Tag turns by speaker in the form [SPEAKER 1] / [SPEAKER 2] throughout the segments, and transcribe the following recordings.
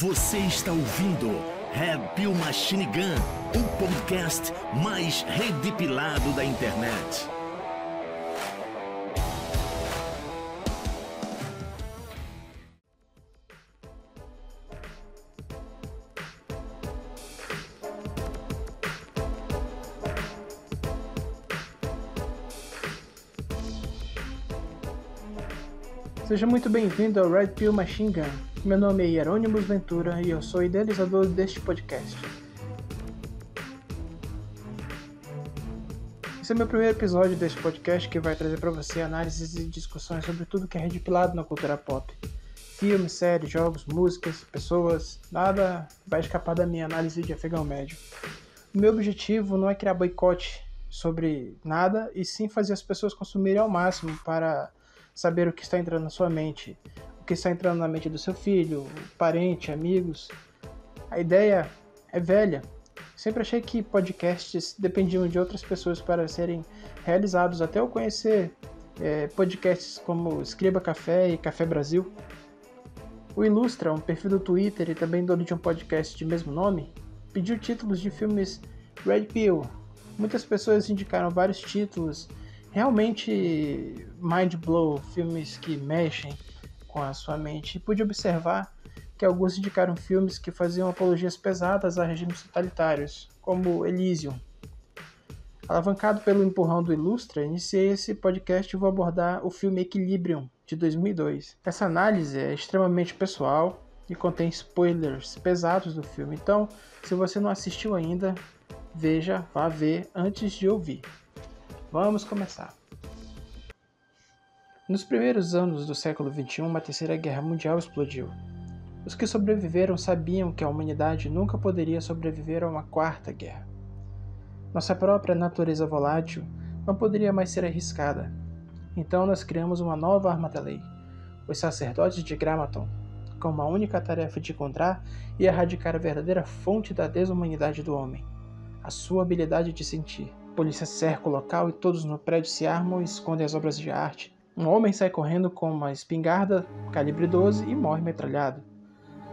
[SPEAKER 1] Você está ouvindo Red Pill Machine Gun, o podcast mais redipilado da internet.
[SPEAKER 2] Seja muito bem-vindo ao Red Pill Machine Gun. Meu nome é Hieronymus Ventura e eu sou idealizador deste podcast. Esse é meu primeiro episódio deste podcast que vai trazer para você análises e discussões sobre tudo que é redipilado na cultura pop. Filmes, séries, jogos, músicas, pessoas, nada vai escapar da minha análise de afegão médio. O meu objetivo não é criar boicote sobre nada, e sim fazer as pessoas consumirem ao máximo para saber o que está entrando na sua mente, que está entrando na mente do seu filho, parente, amigos. A ideia é velha. Sempre achei que podcasts dependiam de outras pessoas para serem realizados, até eu conhecer é, podcasts como Escriba Café e Café Brasil. O Ilustra, um perfil do Twitter e também dono de um podcast de mesmo nome, pediu títulos de filmes Red Pill. Muitas pessoas indicaram vários títulos realmente mind blow, filmes que mexem com a sua mente. E pude observar que alguns indicaram filmes que faziam apologias pesadas a regimes totalitários, como Elysium. Alavancado pelo empurrão do Ilustra, iniciei esse podcast e vou abordar o filme Equilibrium, de 2002. Essa análise é extremamente pessoal e contém spoilers pesados do filme, então, se você não assistiu ainda, veja, vá ver antes de ouvir. Vamos começar. Nos primeiros anos do século XXI, uma terceira guerra mundial explodiu. Os que sobreviveram sabiam que a humanidade nunca poderia sobreviver a uma quarta guerra. Nossa própria natureza volátil não poderia mais ser arriscada. Então nós criamos uma nova arma da lei, os sacerdotes de Gramaton, com uma única tarefa de encontrar e erradicar a verdadeira fonte da desumanidade do homem, a sua habilidade de sentir polícia cerca o local e todos no prédio se armam e escondem as obras de arte. Um homem sai correndo com uma espingarda calibre 12 e morre metralhado.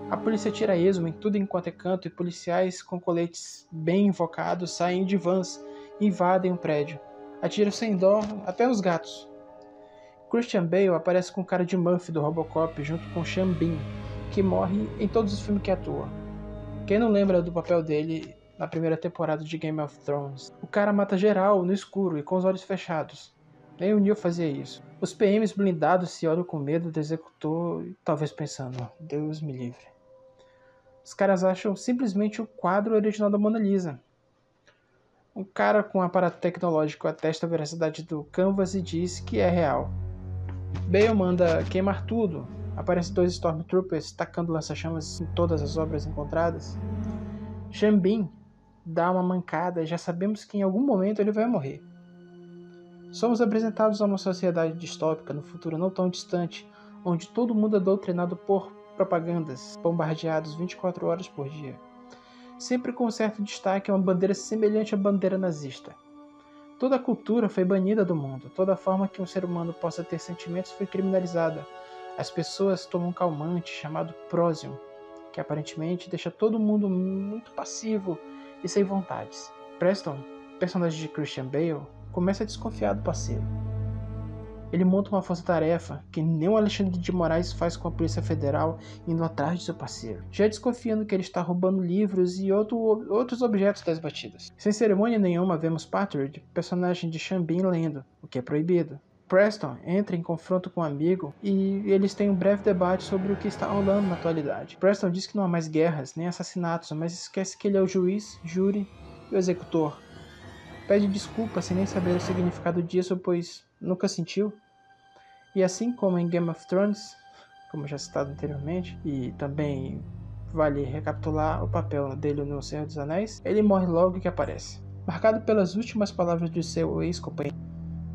[SPEAKER 2] A polícia tira esmo em tudo enquanto é canto e policiais com coletes bem invocados saem de vans e invadem o prédio. Atiram sem dó até nos gatos. Christian Bale aparece com cara de Murphy do Robocop junto com Bean, que morre em todos os filmes que atua. Quem não lembra do papel dele na primeira temporada de Game of Thrones. O cara mata geral no escuro e com os olhos fechados. O Neil fazia isso. Os PMs blindados se olham com medo do executor, talvez pensando, Deus me livre. Os caras acham simplesmente o quadro original da Mona Lisa. Um cara com um aparato tecnológico atesta a veracidade do canvas e diz que é real. Bale manda queimar tudo. Aparecem dois Stormtroopers tacando lança-chamas em todas as obras encontradas. Xambin dá uma mancada, já sabemos que em algum momento ele vai morrer. Somos apresentados a uma sociedade distópica no futuro não tão distante, onde todo mundo é doutrinado por propagandas, bombardeados 24 horas por dia. Sempre com certo destaque uma bandeira semelhante à bandeira nazista. Toda a cultura foi banida do mundo, toda forma que um ser humano possa ter sentimentos foi criminalizada. As pessoas tomam um calmante chamado prósium, que aparentemente deixa todo mundo muito passivo e sem vontades. Preston, personagem de Christian Bale, começa a desconfiar do parceiro. Ele monta uma força-tarefa que nem o Alexandre de Moraes faz com a Polícia Federal indo atrás de seu parceiro, já desconfiando que ele está roubando livros e outro, outros objetos das batidas. Sem cerimônia nenhuma, vemos Patridge, personagem de Xambin, lendo, o que é proibido. Preston entra em confronto com um amigo e eles têm um breve debate sobre o que está rolando na atualidade. Preston diz que não há mais guerras nem assassinatos, mas esquece que ele é o juiz, júri e o executor. Pede desculpa sem nem saber o significado disso, pois nunca sentiu. E assim como em Game of Thrones, como já citado anteriormente, e também vale recapitular o papel dele no Senhor dos Anéis, ele morre logo que aparece. Marcado pelas últimas palavras de seu ex-companheiro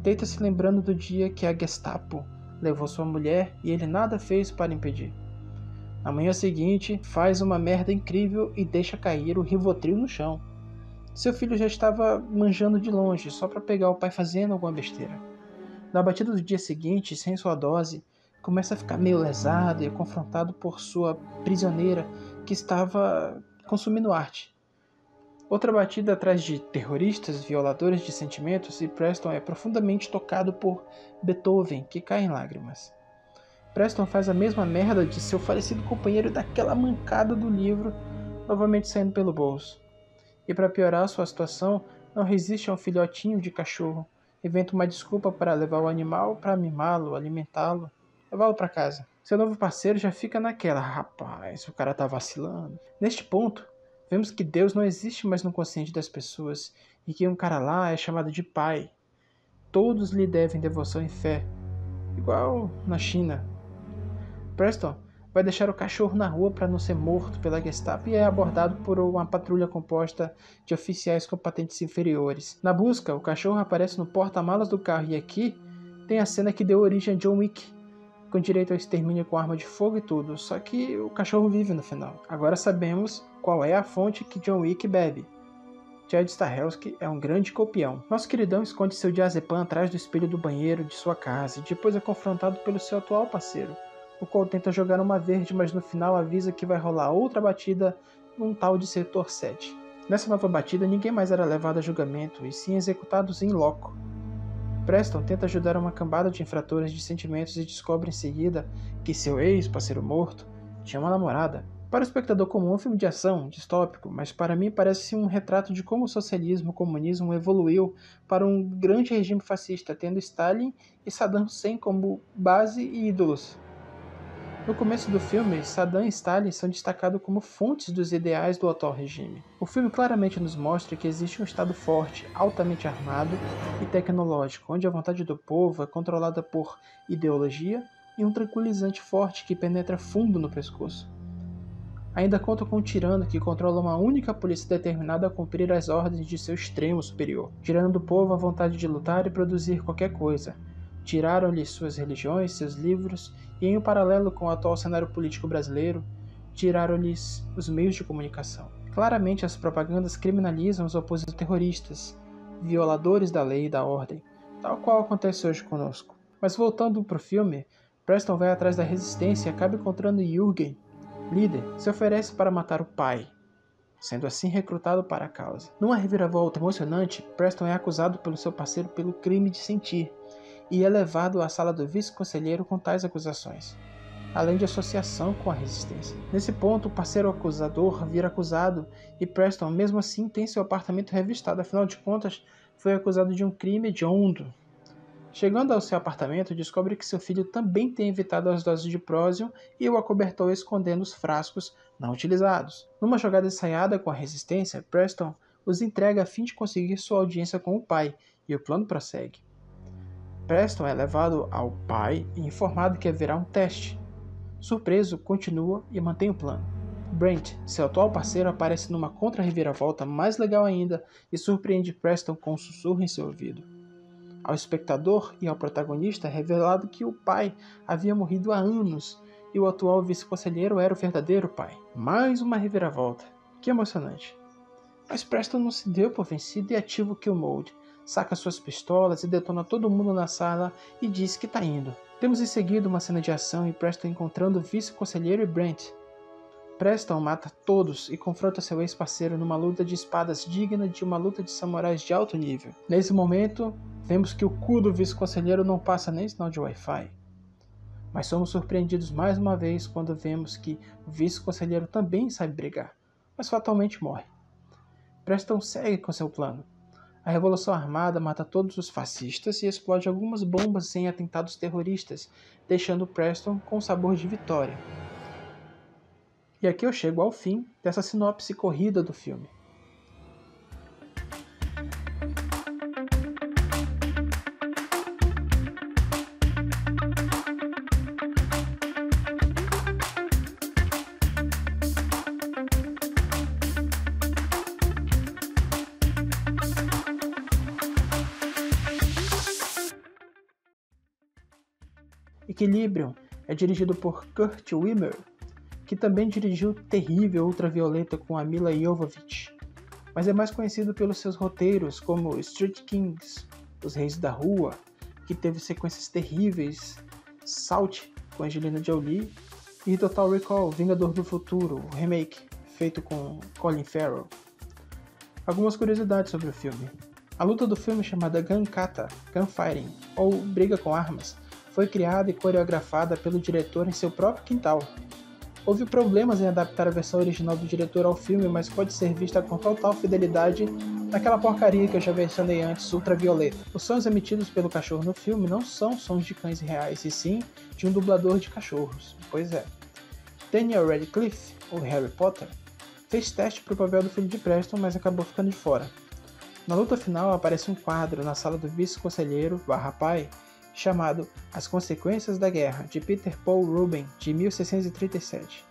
[SPEAKER 2] deita se lembrando do dia que a Gestapo levou sua mulher e ele nada fez para impedir. Na manhã seguinte, faz uma merda incrível e deixa cair o Rivotril no chão. Seu filho já estava manjando de longe, só para pegar o pai fazendo alguma besteira. Na batida do dia seguinte, sem sua dose, começa a ficar meio lesado e confrontado por sua prisioneira, que estava consumindo arte. Outra batida atrás de terroristas, violadores de sentimentos, e Preston é profundamente tocado por Beethoven, que cai em lágrimas. Preston faz a mesma merda de seu falecido companheiro daquela mancada do livro, novamente saindo pelo bolso. E para piorar sua situação, não resiste a um filhotinho de cachorro. Inventa uma desculpa para levar o animal para mimá-lo, alimentá-lo, levá-lo para casa. Seu novo parceiro já fica naquela, rapaz, o cara tá vacilando. Neste ponto, vemos que Deus não existe mais no consciente das pessoas e que um cara lá é chamado de pai. Todos lhe devem devoção e fé, igual na China, Preston vai deixar o cachorro na rua para não ser morto pela Gestapo e é abordado por uma patrulha composta de oficiais com patentes inferiores. Na busca, o cachorro aparece no porta-malas do carro e aqui tem a cena que deu origem a John Wick, com direito ao extermínio com arma de fogo e tudo, só que o cachorro vive no final. Agora sabemos qual é a fonte que John Wick bebe. Chad Stahelski é um grande copião. Nosso queridão esconde seu diazepam atrás do espelho do banheiro de sua casa e depois é confrontado pelo seu atual parceiro, o qual tenta jogar uma verde, mas no final avisa que vai rolar outra batida num tal de setor 7. Nessa nova batida, ninguém mais era levado a julgamento, e sim executados em loco. Preston tenta ajudar uma cambada de infratores de sentimentos e descobre em seguida que seu ex-parceiro morto tinha uma namorada. Para o espectador comum, um filme de ação, distópico, mas para mim parece um retrato de como o socialismo o comunismo evoluiu para um grande regime fascista, tendo Stalin e Saddam Hussein como base e ídolos. No começo do filme, Saddam e Stalin são destacados como fontes dos ideais do atual regime. O filme claramente nos mostra que existe um Estado forte, altamente armado e tecnológico, onde a vontade do povo é controlada por ideologia e um tranquilizante forte que penetra fundo no pescoço. Ainda conta com um tirano que controla uma única polícia determinada a cumprir as ordens de seu extremo superior, tirando do povo a vontade de lutar e produzir qualquer coisa, Tiraram-lhe suas religiões, seus livros, e em paralelo com o atual cenário político brasileiro, tiraram-lhes os meios de comunicação. Claramente, as propagandas criminalizam os opositores terroristas, violadores da lei e da ordem, tal qual acontece hoje conosco. Mas voltando para o filme, Preston vai atrás da resistência e acaba encontrando Jürgen, líder, se oferece para matar o pai, sendo assim recrutado para a causa. Numa reviravolta emocionante, Preston é acusado pelo seu parceiro pelo crime de sentir, e é levado à sala do vice-conselheiro com tais acusações, além de associação com a resistência. Nesse ponto, o parceiro acusador vira acusado e Preston, mesmo assim, tem seu apartamento revistado, afinal de contas, foi acusado de um crime hediondo. Chegando ao seu apartamento, descobre que seu filho também tem evitado as doses de prósio e o acobertou escondendo os frascos não utilizados. Numa jogada ensaiada com a resistência, Preston os entrega a fim de conseguir sua audiência com o pai, e o plano prossegue. Preston é levado ao pai e informado que haverá um teste. Surpreso, continua e mantém o plano. Brent, seu atual parceiro, aparece numa contra-reviravolta mais legal ainda e surpreende Preston com um sussurro em seu ouvido. Ao espectador e ao protagonista é revelado que o pai havia morrido há anos e o atual vice-conselheiro era o verdadeiro pai. Mais uma reviravolta. Que emocionante. Mas Preston não se deu por vencido e ativa o Mode, saca suas pistolas e detona todo mundo na sala e diz que tá indo. Temos em seguida uma cena de ação e Preston encontrando o vice-conselheiro e Brent. Preston mata todos e confronta seu ex-parceiro numa luta de espadas digna de uma luta de samurais de alto nível. Nesse momento, vemos que o cu do vice-conselheiro não passa nem sinal de Wi-Fi. Mas somos surpreendidos mais uma vez quando vemos que o vice-conselheiro também sabe brigar, mas fatalmente morre. Preston segue com seu plano, a Revolução Armada mata todos os fascistas e explode algumas bombas em atentados terroristas, deixando Preston com sabor de vitória. E aqui eu chego ao fim dessa sinopse corrida do filme. Equilibrium é dirigido por Kurt Wimmer, que também dirigiu Terrível Ultravioleta com a Mila Jovovich, mas é mais conhecido pelos seus roteiros como Street Kings, Os Reis da Rua, que teve sequências terríveis, Salt com Angelina Jolie e Total Recall Vingador do Futuro, o remake, feito com Colin Farrell. Algumas curiosidades sobre o filme. A luta do filme chamada Gunkata, Gunfighting, ou Briga com Armas, foi criada e coreografada pelo diretor em seu próprio quintal. Houve problemas em adaptar a versão original do diretor ao filme, mas pode ser vista com total fidelidade naquela porcaria que eu já mencionei antes, ultravioleta. Os sons emitidos pelo cachorro no filme não são sons de cães reais, e sim de um dublador de cachorros. Pois é. Daniel Radcliffe, ou Harry Potter, fez teste para o papel do filho de Preston, mas acabou ficando de fora. Na luta final aparece um quadro na sala do vice-conselheiro barra pai chamado As Consequências da Guerra, de Peter Paul Rubin, de 1637.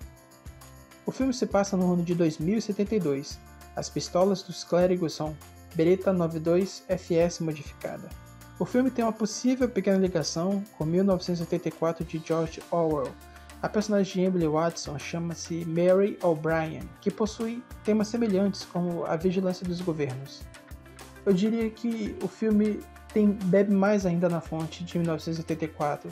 [SPEAKER 2] O filme se passa no ano de 2072. As pistolas dos clérigos são Beretta 92 FS modificada. O filme tem uma possível pequena ligação com 1984 de George Orwell. A personagem de Emily Watson chama-se Mary O'Brien, que possui temas semelhantes como a vigilância dos governos. Eu diria que o filme tem, bebe mais ainda na fonte de 1984,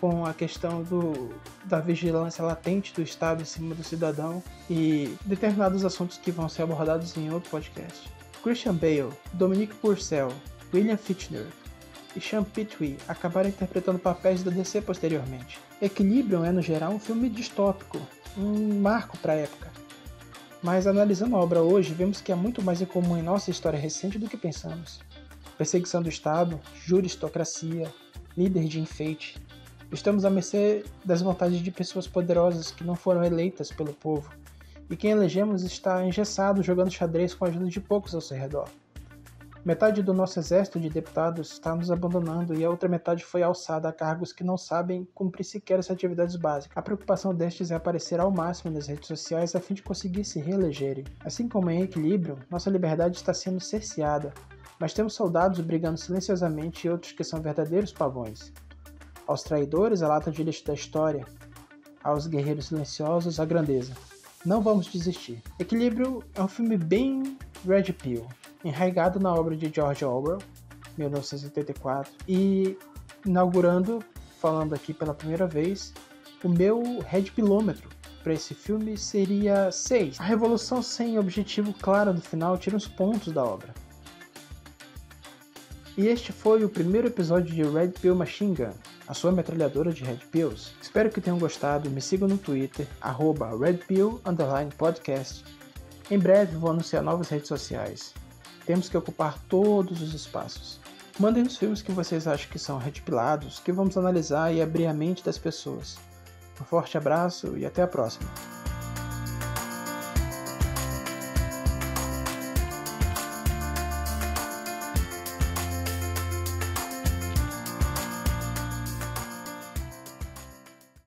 [SPEAKER 2] com a questão do, da vigilância latente do Estado em cima do cidadão e determinados assuntos que vão ser abordados em outro podcast. Christian Bale, Dominique Purcell, William Fichtner e Sean Pitwee acabaram interpretando papéis da DC posteriormente. Equilibrium é, no geral, um filme distópico, um marco para a época. Mas analisando a obra hoje, vemos que há muito mais em comum em nossa história recente do que pensamos. Perseguição do Estado, juristocracia, líder de enfeite. Estamos à mercê das vontades de pessoas poderosas que não foram eleitas pelo povo, e quem elegemos está engessado jogando xadrez com a ajuda de poucos ao seu redor. Metade do nosso exército de deputados está nos abandonando e a outra metade foi alçada a cargos que não sabem cumprir sequer as atividades básicas. A preocupação destes é aparecer ao máximo nas redes sociais a fim de conseguir se reelegerem. Assim como em equilíbrio, nossa liberdade está sendo cerceada, mas temos soldados brigando silenciosamente e outros que são verdadeiros pavões. Aos traidores, a lata de lixo da história, aos guerreiros silenciosos, a grandeza. Não vamos desistir. Equilíbrio é um filme bem Red Pill, enraigado na obra de George Orwell, 1984, e inaugurando, falando aqui pela primeira vez, o meu Red Pilômetro para esse filme seria 6. A revolução sem objetivo claro no final tira os pontos da obra. E este foi o primeiro episódio de Red Pill Machine Gun, a sua metralhadora de Red Pills. Espero que tenham gostado, me sigam no Twitter, arroba Podcast. Em breve vou anunciar novas redes sociais. Temos que ocupar todos os espaços. Mandem os filmes que vocês acham que são retipilados, que vamos analisar e abrir a mente das pessoas. Um forte abraço e até a próxima.